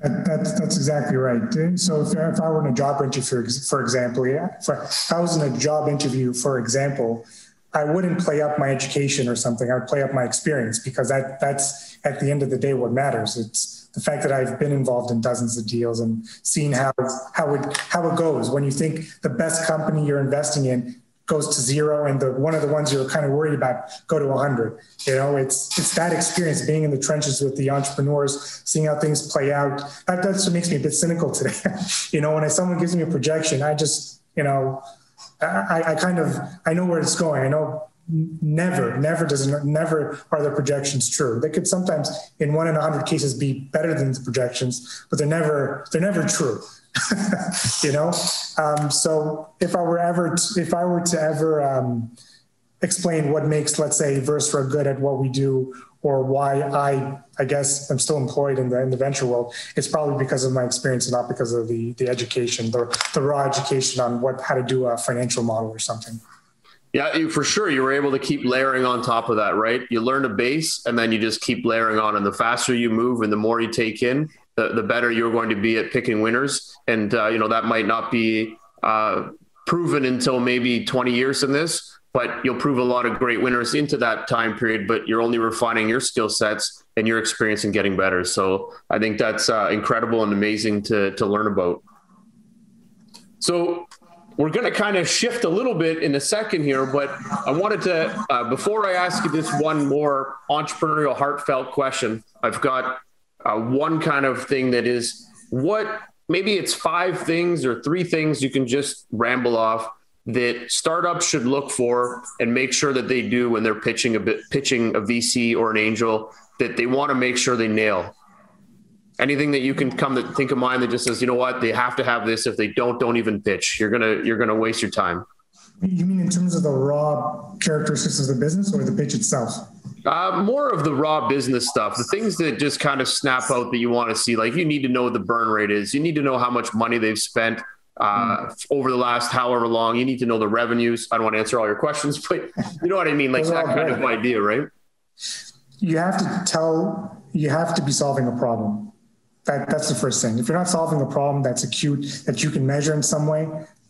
that, that's that's exactly right. So if, if I were in a job interview, for, for example, yeah, if I was in a job interview, for example, I wouldn't play up my education or something. I would play up my experience because that that's at the end of the day what matters. It's the fact that I've been involved in dozens of deals and seen how how it how it goes. When you think the best company you're investing in goes to zero and the one of the ones you're kind of worried about go to 100 you know it's it's that experience being in the trenches with the entrepreneurs seeing how things play out that, that's what makes me a bit cynical today. You know when I, someone gives me a projection i just you know I, I kind of i know where it's going. I know never, never does never are the projections true. They could sometimes, in one in a hundred cases, be better than the projections, but they're never they're never true. you know, um, so if I were ever to, if I were to ever um, explain what makes, let's say, Verstra good at what we do, or why I I guess I'm still employed in the in the venture world, it's probably because of my experience and not because of the the education, the the raw education on what how to do a financial model or something. Yeah, you, for sure. You were able to keep layering on top of that, right? You learn a base and then you just keep layering on. And the faster you move and the more you take in, the, the better you're going to be at picking winners. And, uh, you know, that might not be uh, proven until maybe 20 years in this, but you'll prove a lot of great winners into that time period. But you're only refining your skill sets and your experience and getting better. So I think that's uh, incredible and amazing to, to learn about. So we're going to kind of shift a little bit in a second here, but I wanted to, uh, before I ask you this one more entrepreneurial, heartfelt question, I've got uh, one kind of thing that is what maybe it's five things or three things you can just ramble off that startups should look for and make sure that they do when they're pitching a bit, pitching a VC or an angel that they want to make sure they nail anything that you can come to think of mind that just says, you know what, they have to have this. If they don't, don't even pitch. You're gonna you're gonna waste your time. You mean in terms of the raw characteristics of the business or the pitch itself? Uh, more of the raw business stuff, the things that just kind of snap out that you want to see. Like you need to know what the burn rate is. You need to know how much money they've spent uh, mm. over the last however long. You need to know the revenues. I don't want to answer all your questions, but you know what I mean. Like that kind of idea, right? You have to tell. You have to be solving a problem that, that's the first thing. If you're not solving a problem that's acute, that you can measure in some way,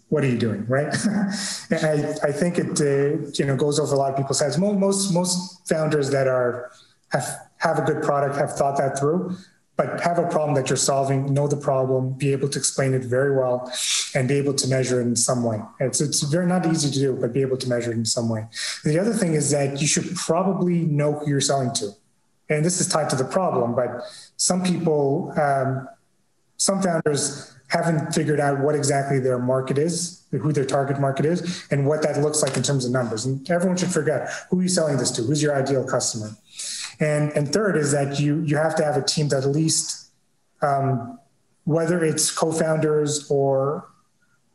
what are you doing, right? I, I think it uh, you know goes over a lot of people's heads. Most most founders that are have have a good product have thought that through, but have a problem that you're solving, know the problem, be able to explain it very well, and be able to measure it in some way. It's it's very not easy to do, but be able to measure it in some way. The other thing is that you should probably know who you're selling to, and this is tied to the problem. But some people, um, some founders haven't figured out what exactly their market is, who their target market is, and what that looks like in terms of numbers. And everyone should figure out who are you selling this to, who's your ideal customer. And and third is that you you have to have a team that at least, um, whether it's co-founders or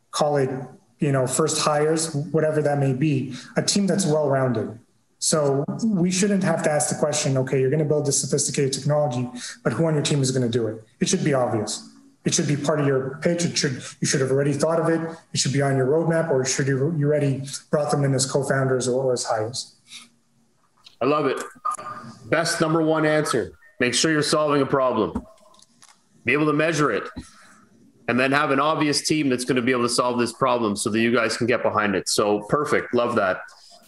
call it you know first hires, whatever that may be, a team that's well rounded. So we shouldn't have to ask the question, okay, you're going to build this sophisticated technology, but who on your team is going to do it? It should be obvious it should be part of your pitch. It should you should have already thought of it. It should be on your roadmap, or should you you already brought them in as co-founders or, or as hires? I love it. Best number one answer. Make sure you're solving a problem. Be able to measure it, and then have an obvious team that's going to be able to solve this problem, so that you guys can get behind it. So perfect. Love that.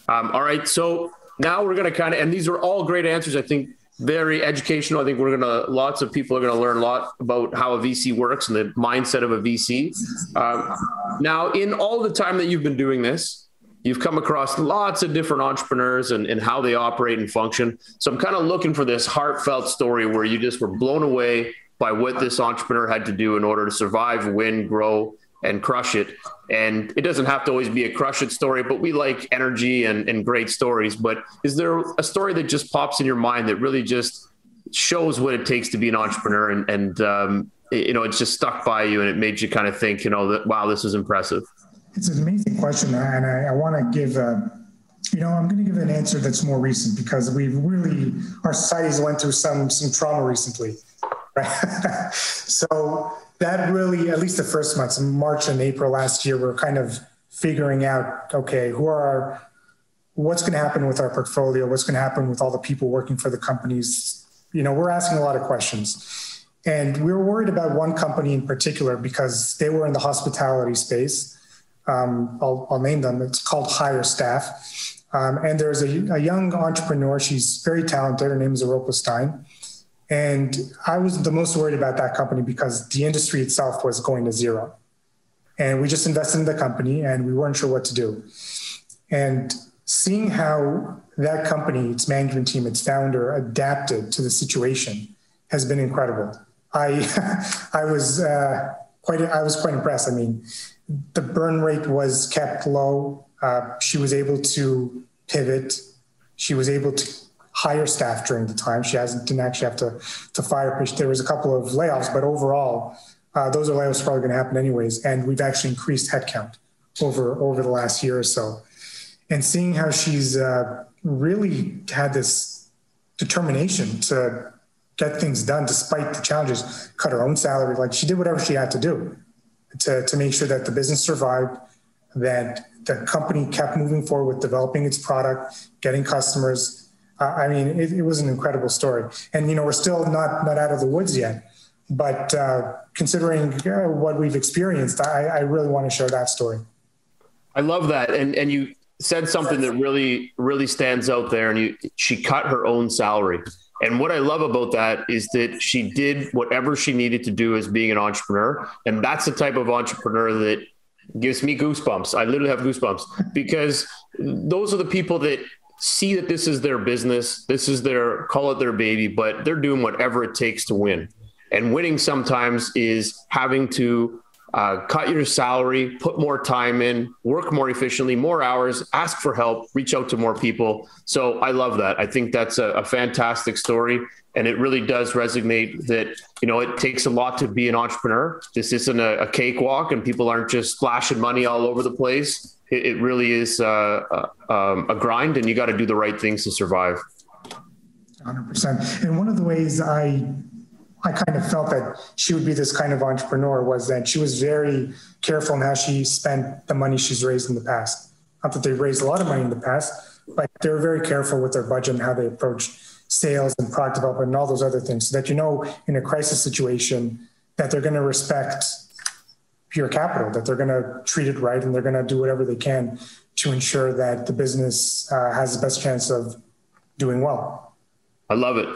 Um, all right. So now we're going to kind of, and these are all great answers. I think very educational. I think we're going to, lots of people are going to learn a lot about how a VC works and the mindset of a VC. Um, now, in all the time that you've been doing this, you've come across lots of different entrepreneurs and, and how they operate and function. So I'm kind of looking for this heartfelt story where you just were blown away by what this entrepreneur had to do in order to survive, win, grow, and crush it. And it doesn't have to always be a crush it story, but we like energy and, and great stories. But is there a story that just pops in your mind that really just shows what it takes to be an entrepreneur and, and um, you know, it's just stuck by you and it made you kind of think, you know, that, wow, this is impressive. It's an amazing question. And I, I want to give, you know, I'm going to give an answer that's more recent because we've really, our societies went through some, some trauma recently. Right? so that really, at least the first months, March and April last year, we're kind of figuring out, okay, who are our, what's going to happen with our portfolio? What's going to happen with all the people working for the companies? You know, we're asking a lot of questions. And we were worried about one company in particular because they were in the hospitality space. Um, I'll, I'll, name them. It's called Hire Staff. Um, and there's a, a, young entrepreneur. She's very talented. Her name is Europa Stein. And I was the most worried about that company because the industry itself was going to zero. And we just invested in the company and we weren't sure what to do. And seeing how that company, its management team, its founder adapted to the situation has been incredible. I, I was uh, quite, I was quite impressed. I mean, the burn rate was kept low. Uh, she was able to pivot. She was able to hire staff during the time. She hasn't didn't actually have to to fire. There was a couple of layoffs, but overall, uh, those are layoffs probably going to happen anyways. And we've actually increased headcount over over the last year or so. And seeing how she's uh, really had this determination to get things done despite the challenges, cut her own salary, like she did whatever she had to do to to make sure that the business survived, that the company kept moving forward with developing its product, getting customers uh, I mean, it, it, was an incredible story. And, you know, we're still not, not out of the woods yet. But uh, considering uh, what we've experienced, I, I really want to share that story. I love that. And, and you said something that really, really stands out there. And you, she cut her own salary. And what I love about that is that she did whatever she needed to do as being an entrepreneur. And that's the type of entrepreneur that gives me goosebumps. I literally have goosebumps because those are the people that see that this is their business. This is their call it their baby, but they're doing whatever it takes to win. And winning sometimes is having to uh, cut your salary, put more time in, work more efficiently, more hours, ask for help, reach out to more people. So I love that. I think that's a, a fantastic story. And it really does resonate that, you know, it takes a lot to be an entrepreneur. This isn't a, a cakewalk and people aren't just splashing money all over the place it, it really is uh, uh, um, a grind, and you got to do the right things to survive. 100%. And one of the ways I I kind of felt that she would be this kind of entrepreneur was that she was very careful in how she spent the money she's raised in the past. Not that they raised a lot of money in the past, but they were very careful with their budget and how they approached sales and product development and all those other things so that you know in a crisis situation that they're going to respect pure capital, that they're going to treat it right and they're going to do whatever they can to ensure that the business uh, has the best chance of doing well. I love it.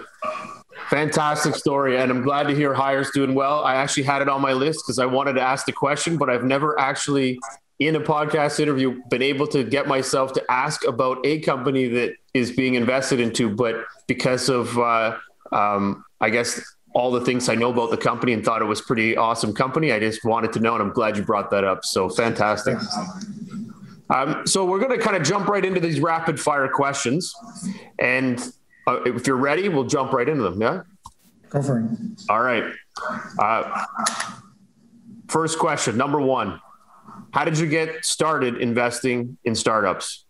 Fantastic story. And I'm glad to hear Hire's doing well. I actually had it on my list because I wanted to ask the question, but I've never actually in a podcast interview been able to get myself to ask about a company that is being invested into, but because of, uh, um, I guess, all the things I know about the company and thought it was pretty awesome company. I just wanted to know, and I'm glad you brought that up. So fantastic. Um, so we're going to kind of jump right into these rapid fire questions, and uh, if you're ready, we'll jump right into them. Yeah. Go for it. All right. Uh, first question, number one: How did you get started investing in startups?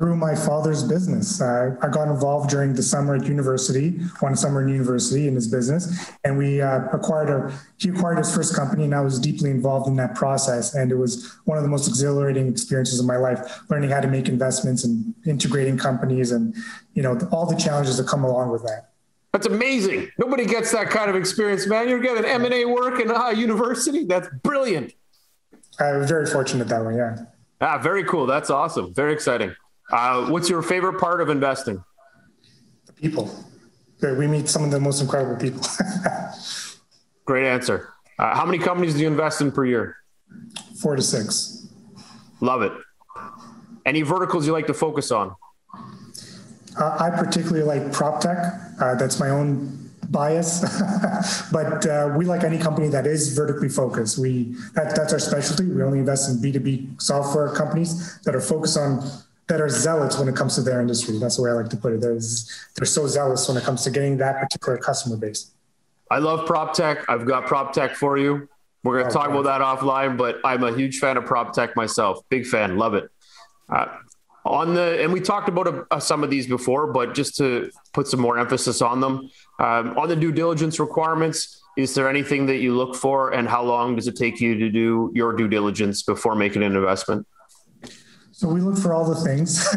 Through my father's business. Uh, I got involved during the summer at university, one summer in university in his business, and we uh, acquired a. He acquired his first company, and I was deeply involved in that process. And it was one of the most exhilarating experiences of my life, learning how to make investments and integrating companies, and you know all the challenges that come along with that. That's amazing. Nobody gets that kind of experience, man. You're getting M and A work in uh, university. That's brilliant. I was very fortunate that way. Yeah. Ah, very cool. That's awesome. Very exciting. Uh, what's your favorite part of investing? The people. We meet some of the most incredible people. Great answer. Uh, how many companies do you invest in per year? Four to six. Love it. Any verticals you like to focus on? Uh, I particularly like prop tech. Uh, that's my own bias, but uh, we like any company that is vertically focused. We that, that's our specialty. We only invest in B two B software companies that are focused on that are zealots when it comes to their industry. That's the way I like to put it. There's, they're so zealous when it comes to getting that particular customer base. I love prop tech. I've got prop tech for you. We're going to oh, talk about that offline, but I'm a huge fan of prop tech myself. Big fan, love it. Uh, on the and we talked about uh, some of these before, but just to put some more emphasis on them, um, on the due diligence requirements, is there anything that you look for, and how long does it take you to do your due diligence before making an investment? So we look for all the things.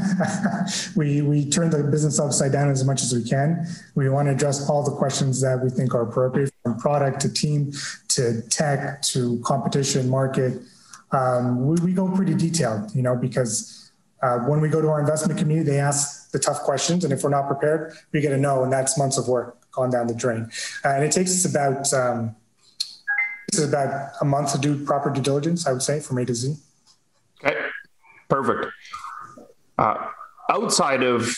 we we turn the business upside down as much as we can. We want to address all the questions that we think are appropriate, from product to team to tech to competition market. Um, we, we go pretty detailed, you know, because uh, when we go to our investment community, they ask the tough questions, and if we're not prepared, we get a no, and that's months of work gone down the drain. Uh, and it takes us about um, it's about a month to do proper due diligence, I would say, from A to Z. Perfect. Uh, outside of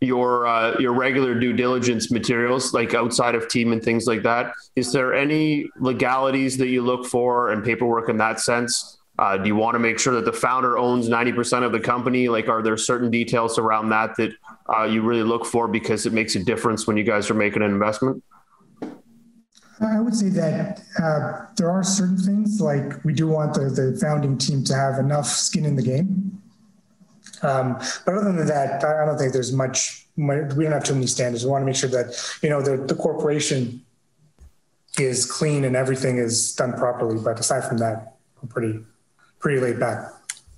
your uh, your regular due diligence materials, like outside of team and things like that, is there any legalities that you look for and paperwork in that sense? Uh, do you want to make sure that the founder owns 90% of the company? Like, are there certain details around that that uh, you really look for because it makes a difference when you guys are making an investment? I would say that uh, there are certain things like we do want the, the founding team to have enough skin in the game. Um, but other than that, I don't think there's much, we don't have too many standards. We want to make sure that, you know, the, the corporation is clean and everything is done properly. But aside from that, I'm pretty, pretty laid back.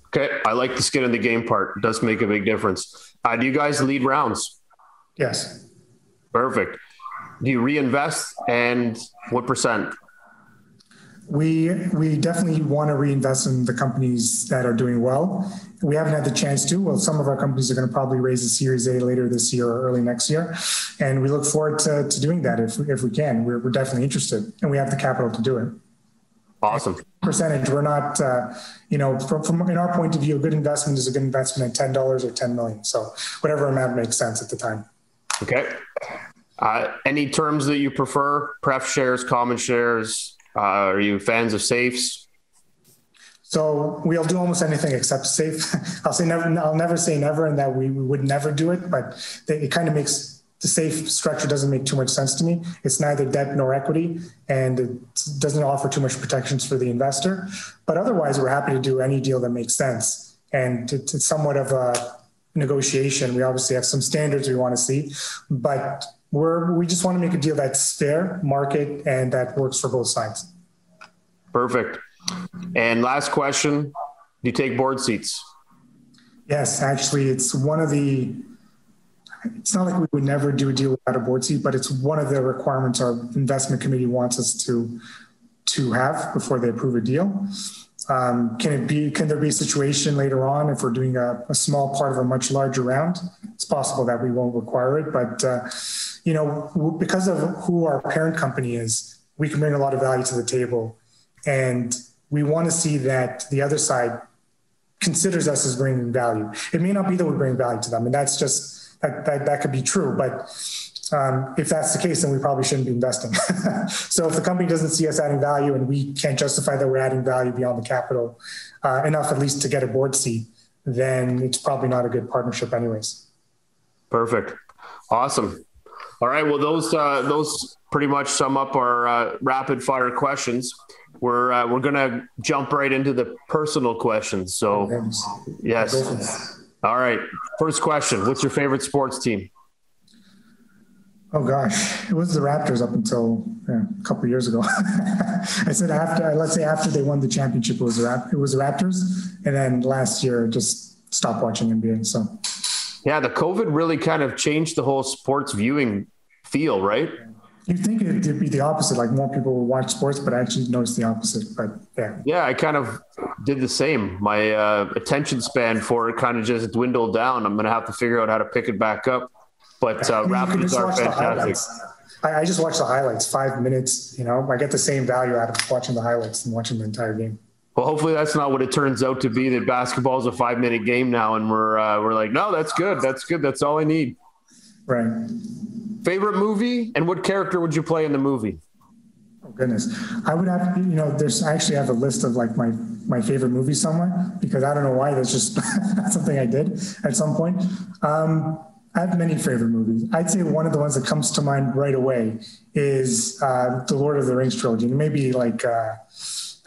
Okay. I like the skin in the game part. It does make a big difference. Uh, do you guys lead rounds? Yes. Perfect do you reinvest and what percent? We we definitely want to reinvest in the companies that are doing well. We haven't had the chance to. Well, some of our companies are going to probably raise a Series A later this year or early next year, and we look forward to, to doing that if if we can. We're, we're definitely interested, and we have the capital to do it. Awesome percentage. We're not, uh, you know, from, from in our point of view, a good investment is a good investment at ten dollars or ten million. So whatever amount makes sense at the time. Okay. Uh, any terms that you prefer? Pref shares, common shares? Uh, are you fans of safes? So we'll do almost anything except safe. I'll say never. I'll never say never, and that we, we would never do it. But it kind of makes the safe structure doesn't make too much sense to me. It's neither debt nor equity, and it doesn't offer too much protections for the investor. But otherwise, we're happy to do any deal that makes sense. And it's, somewhat of a negotiation. We obviously have some standards we want to see, but we're we just want to make a deal that's fair, market, and that works for both sides. Perfect. And last question: Do you take board seats? Yes, actually, it's one of the. It's not like we would never do a deal without a board seat, but it's one of the requirements our investment committee wants us to to have before they approve a deal. Um, can it be? Can there be a situation later on if we're doing a, a, small part of a much larger round? It's possible that we won't require it, but uh, you know, because of who our parent company is, we can bring a lot of value to the table, and we want to see that the other side considers us as bringing value. It may not be that we bring value to them, and that's just that that, that could be true, but um, if that's the case, then we probably shouldn't be investing. so if the company doesn't see us adding value and we can't justify that we're adding value beyond the capital uh, enough, at least to get a board seat, then it's probably not a good partnership, anyways. Perfect. Awesome. All right. Well, those uh, those pretty much sum up our uh, rapid fire questions. We're uh, we're gonna jump right into the personal questions. So, yes. All right. First question: What's your favorite sports team? Oh gosh, it was the Raptors up until yeah, a couple years ago. I said after, let's say after they won the championship, it was the Rap- it was the Raptors, and then last year just stopped watching NBA. So, yeah, the COVID really kind of changed the whole sports viewing feel, right? You think it'd be the opposite, like more people would watch sports, but I actually noticed the opposite. But yeah, yeah, I kind of did the same. My uh, attention span for it kind of just dwindled down. I'm going to have to figure out how to pick it back up but uh, Raptors are fantastic. I, I, just watch the highlights, five minutes. You know, I get the same value out of watching the highlights and watching the entire game. Well, hopefully that's not what it turns out to be. That basketball is a five minute game now, and we're uh, we're like, no, that's good. That's good. That's all I need. Right. Favorite movie and what character would you play in the movie? Oh goodness, I would have you know. There's I actually have a list of like my my favorite movies somewhere because I don't know why. That's just something I did at some point. Um, I have many favorite movies. I'd say one of the ones that comes to mind right away is uh, the Lord of the Rings trilogy. It may be like uh,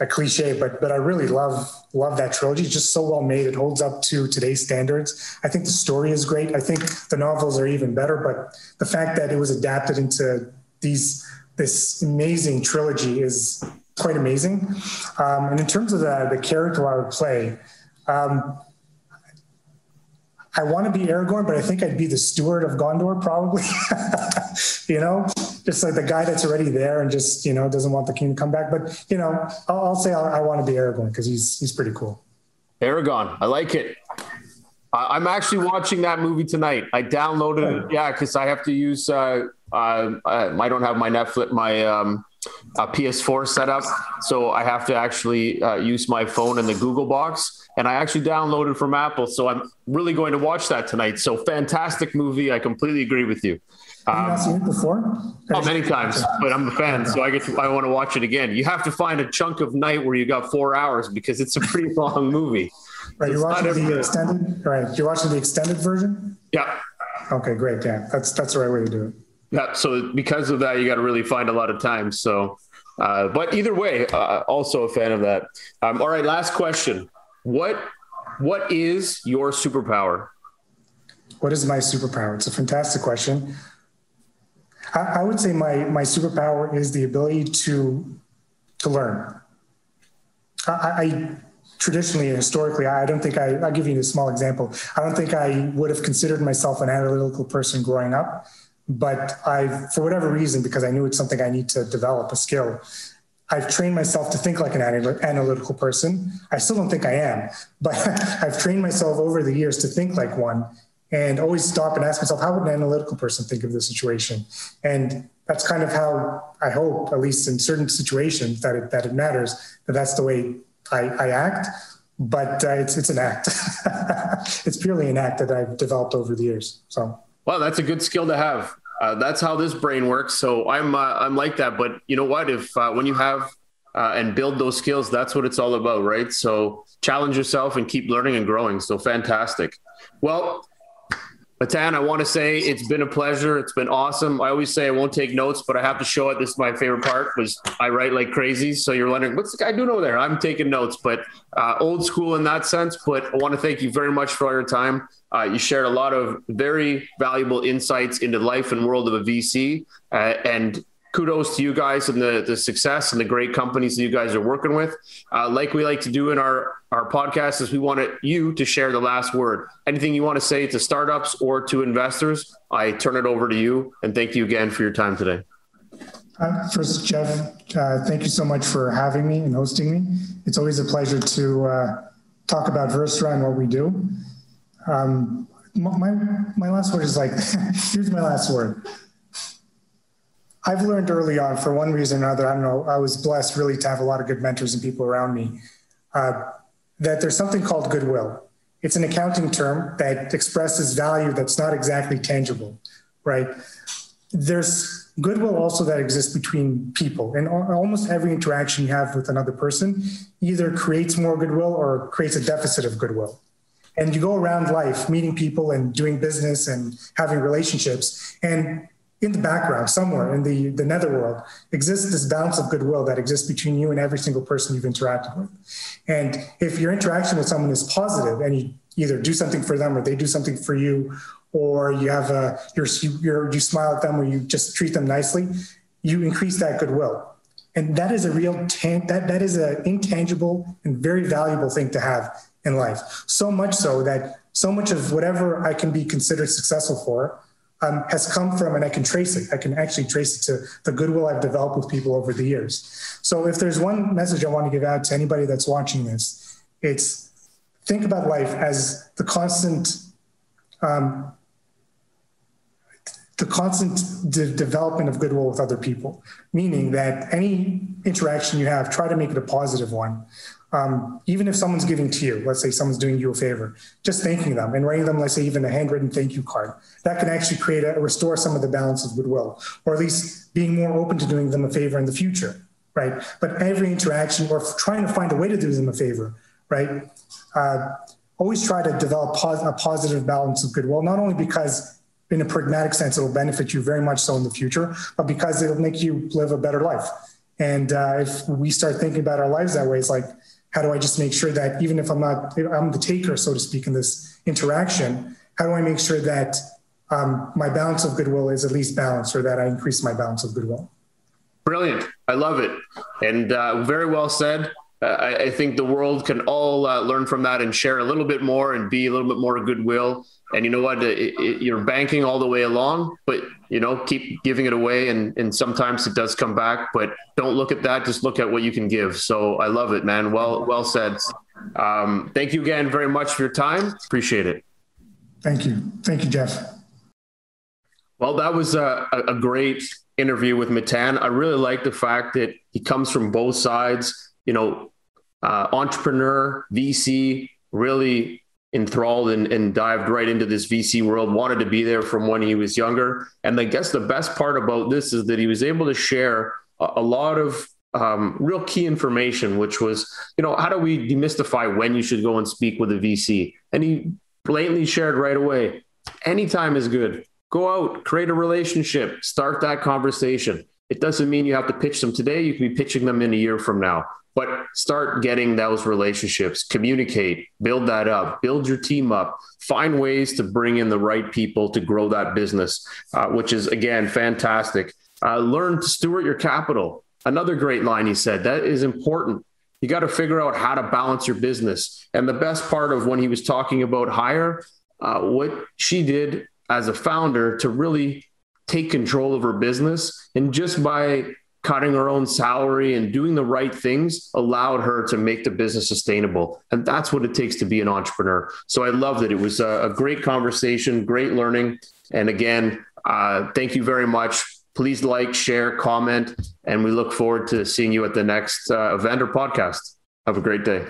a cliche, but but I really love love that trilogy. It's just so well made. It holds up to today's standards. I think the story is great. I think the novels are even better. But the fact that it was adapted into these this amazing trilogy is quite amazing. Um, and in terms of the the character I would play. Um, I want to be Aragorn, but I think I'd be the steward of Gondor, probably. you know, just like the guy that's already there and just you know doesn't want the king to come back. But you know, I'll, I'll say i i want to be Aragorn because he's he's pretty cool. Aragorn, I like it. I'm actually watching that movie tonight. I downloaded it, yeah, because I have to use. Uh, uh, I don't have my Netflix, my um, uh, PS4 setup, so I have to actually uh, use my phone in the Google box and I actually downloaded from Apple. So I'm really going to watch that tonight. So fantastic movie. I completely agree with you. Have you not seen it before? Oh, many times, but I'm a fan, so I get to, I want to watch it again. You have to find a chunk of night where you got four hours because it's a pretty long movie. Right, you're watching the extended. Right, you're watching the extended version. Yeah. Okay, great. Yeah, that's that's the right way to do it. Yeah. So because of that, you got to really find a lot of time. So, uh, but either way, uh, also a fan of that. Um, all right, last question. What what is your superpower? What is my superpower? It's a fantastic question. I, I would say my my superpower is the ability to to learn. I, I traditionally and historically, I don't think I, I'll give you a small example. I don't think I would have considered myself an analytical person growing up, but I, for whatever reason, because I knew it's something I need to develop a skill, I've trained myself to think like an analytical person. I still don't think I am, but I've trained myself over the years to think like one and always stop and ask myself, how would an analytical person think of the situation? And that's kind of how I hope, at least in certain situations, that it, that it matters, that that's the way I, I act. But uh, it's, it's an act. it's purely an act that I've developed over the years. So, well, that's a good skill to have uh, that's how this brain works. So I'm uh, I'm like that. But you know what? If uh, when you have uh, and build those skills, that's what it's all about, right? So challenge yourself and keep learning and growing. So fantastic. Well, Matan, I want to say it's been a pleasure. It's been awesome. I always say I won't take notes, but I have to show it. This is my favorite part was I write like crazy. So you're wondering, what's the guy doing over there? I'm taking notes, but uh, old school in that sense. But I want to thank you very much for all your time. Uh, you shared a lot of very valuable insights into life and world of a VC. Uh, and kudos to you guys and the, the success and the great companies that you guys are working with. Uh, like we like to do in our, our podcast is we want you to share the last word. Anything you want to say to startups or to investors, I turn it over to you. And thank you again for your time today. Uh, first, Jeff, uh, thank you so much for having me and hosting me. It's always a pleasure to uh, talk about Verstra and what we do. Um, my, my last word is like, here's my last word. I've learned early on, for one reason or another, I don't know, I was blessed really to have a lot of good mentors and people around me, uh, that there's something called goodwill. It's an accounting term that expresses value that's not exactly tangible, right? There's goodwill also that exists between people, and almost every interaction you have with another person either creates more goodwill or creates a deficit of goodwill. And you go around life meeting people and doing business and having relationships, and in the background, somewhere in the, the netherworld, exists this balance of goodwill that exists between you and every single person you've interacted with. And if your interaction with someone is positive and you either do something for them or they do something for you, or you have a, you're, you're, you smile at them or you just treat them nicely, you increase that goodwill. And that is a real, tan- that, that is an intangible and very valuable thing to have in life. So much so that so much of whatever I can be considered successful for um, has come from, and I can trace it. I can actually trace it to the goodwill I've developed with people over the years. So, if there's one message I want to give out to anybody that's watching this, it's think about life as the constant, um, the constant de- development of goodwill with other people. Meaning that any interaction you have, try to make it a positive one um, even if someone's giving to you, let's say someone's doing you a favor, just thanking them and writing them, let's say, even a handwritten thank you card, that can actually create a restore some of the balance of goodwill, or at least being more open to doing them a favor in the future, right? But every interaction or trying to find a way to do them a favor, right? Uh, always try to develop pos- a positive balance of goodwill, not only because in a pragmatic sense it'll benefit you very much so in the future, but because it'll make you live a better life. And uh, if we start thinking about our lives that way, it's like how do I just make sure that even if I'm not, I'm the taker, so to speak, in this interaction, how do I make sure that um, my balance of goodwill is at least balanced or that I increase my balance of goodwill? Brilliant. I love it. And uh, very well said. Uh, I, I, think the world can all uh, learn from that and share a little bit more and be a little bit more goodwill. And you know what? It, it, you're banking all the way along, but you know, keep giving it away. And, and sometimes it does come back, but don't look at that. Just look at what you can give. So I love it, man. Well, well said. Um, thank you again very much for your time. Appreciate it. Thank you. Thank you, Jeff. Well, that was a, a great interview with Matan. I really like the fact that he comes from both sides, you know, uh, entrepreneur, VC, really enthralled and, and, dived right into this VC world, wanted to be there from when he was younger. And I guess the best part about this is that he was able to share a, a lot of um, real key information, which was, you know, how do we demystify when you should go and speak with a VC? And he blatantly shared right away anytime is good. Go out, create a relationship, start that conversation. It doesn't mean you have to pitch them today. You can be pitching them in a year from now but start getting those relationships communicate build that up build your team up find ways to bring in the right people to grow that business uh, which is again fantastic. Uh, learn to steward your capital. Another great line he said that is important. You got to figure out how to balance your business. And the best part of when he was talking about hire uh, what she did as a founder to really take control of her business and just by cutting her own salary and doing the right things allowed her to make the business sustainable. And that's what it takes to be an entrepreneur. So I love that. It was a, a great conversation, great learning. And again, uh, thank you very much. Please like, share, comment, and we look forward to seeing you at the next uh, event or podcast. Have a great day.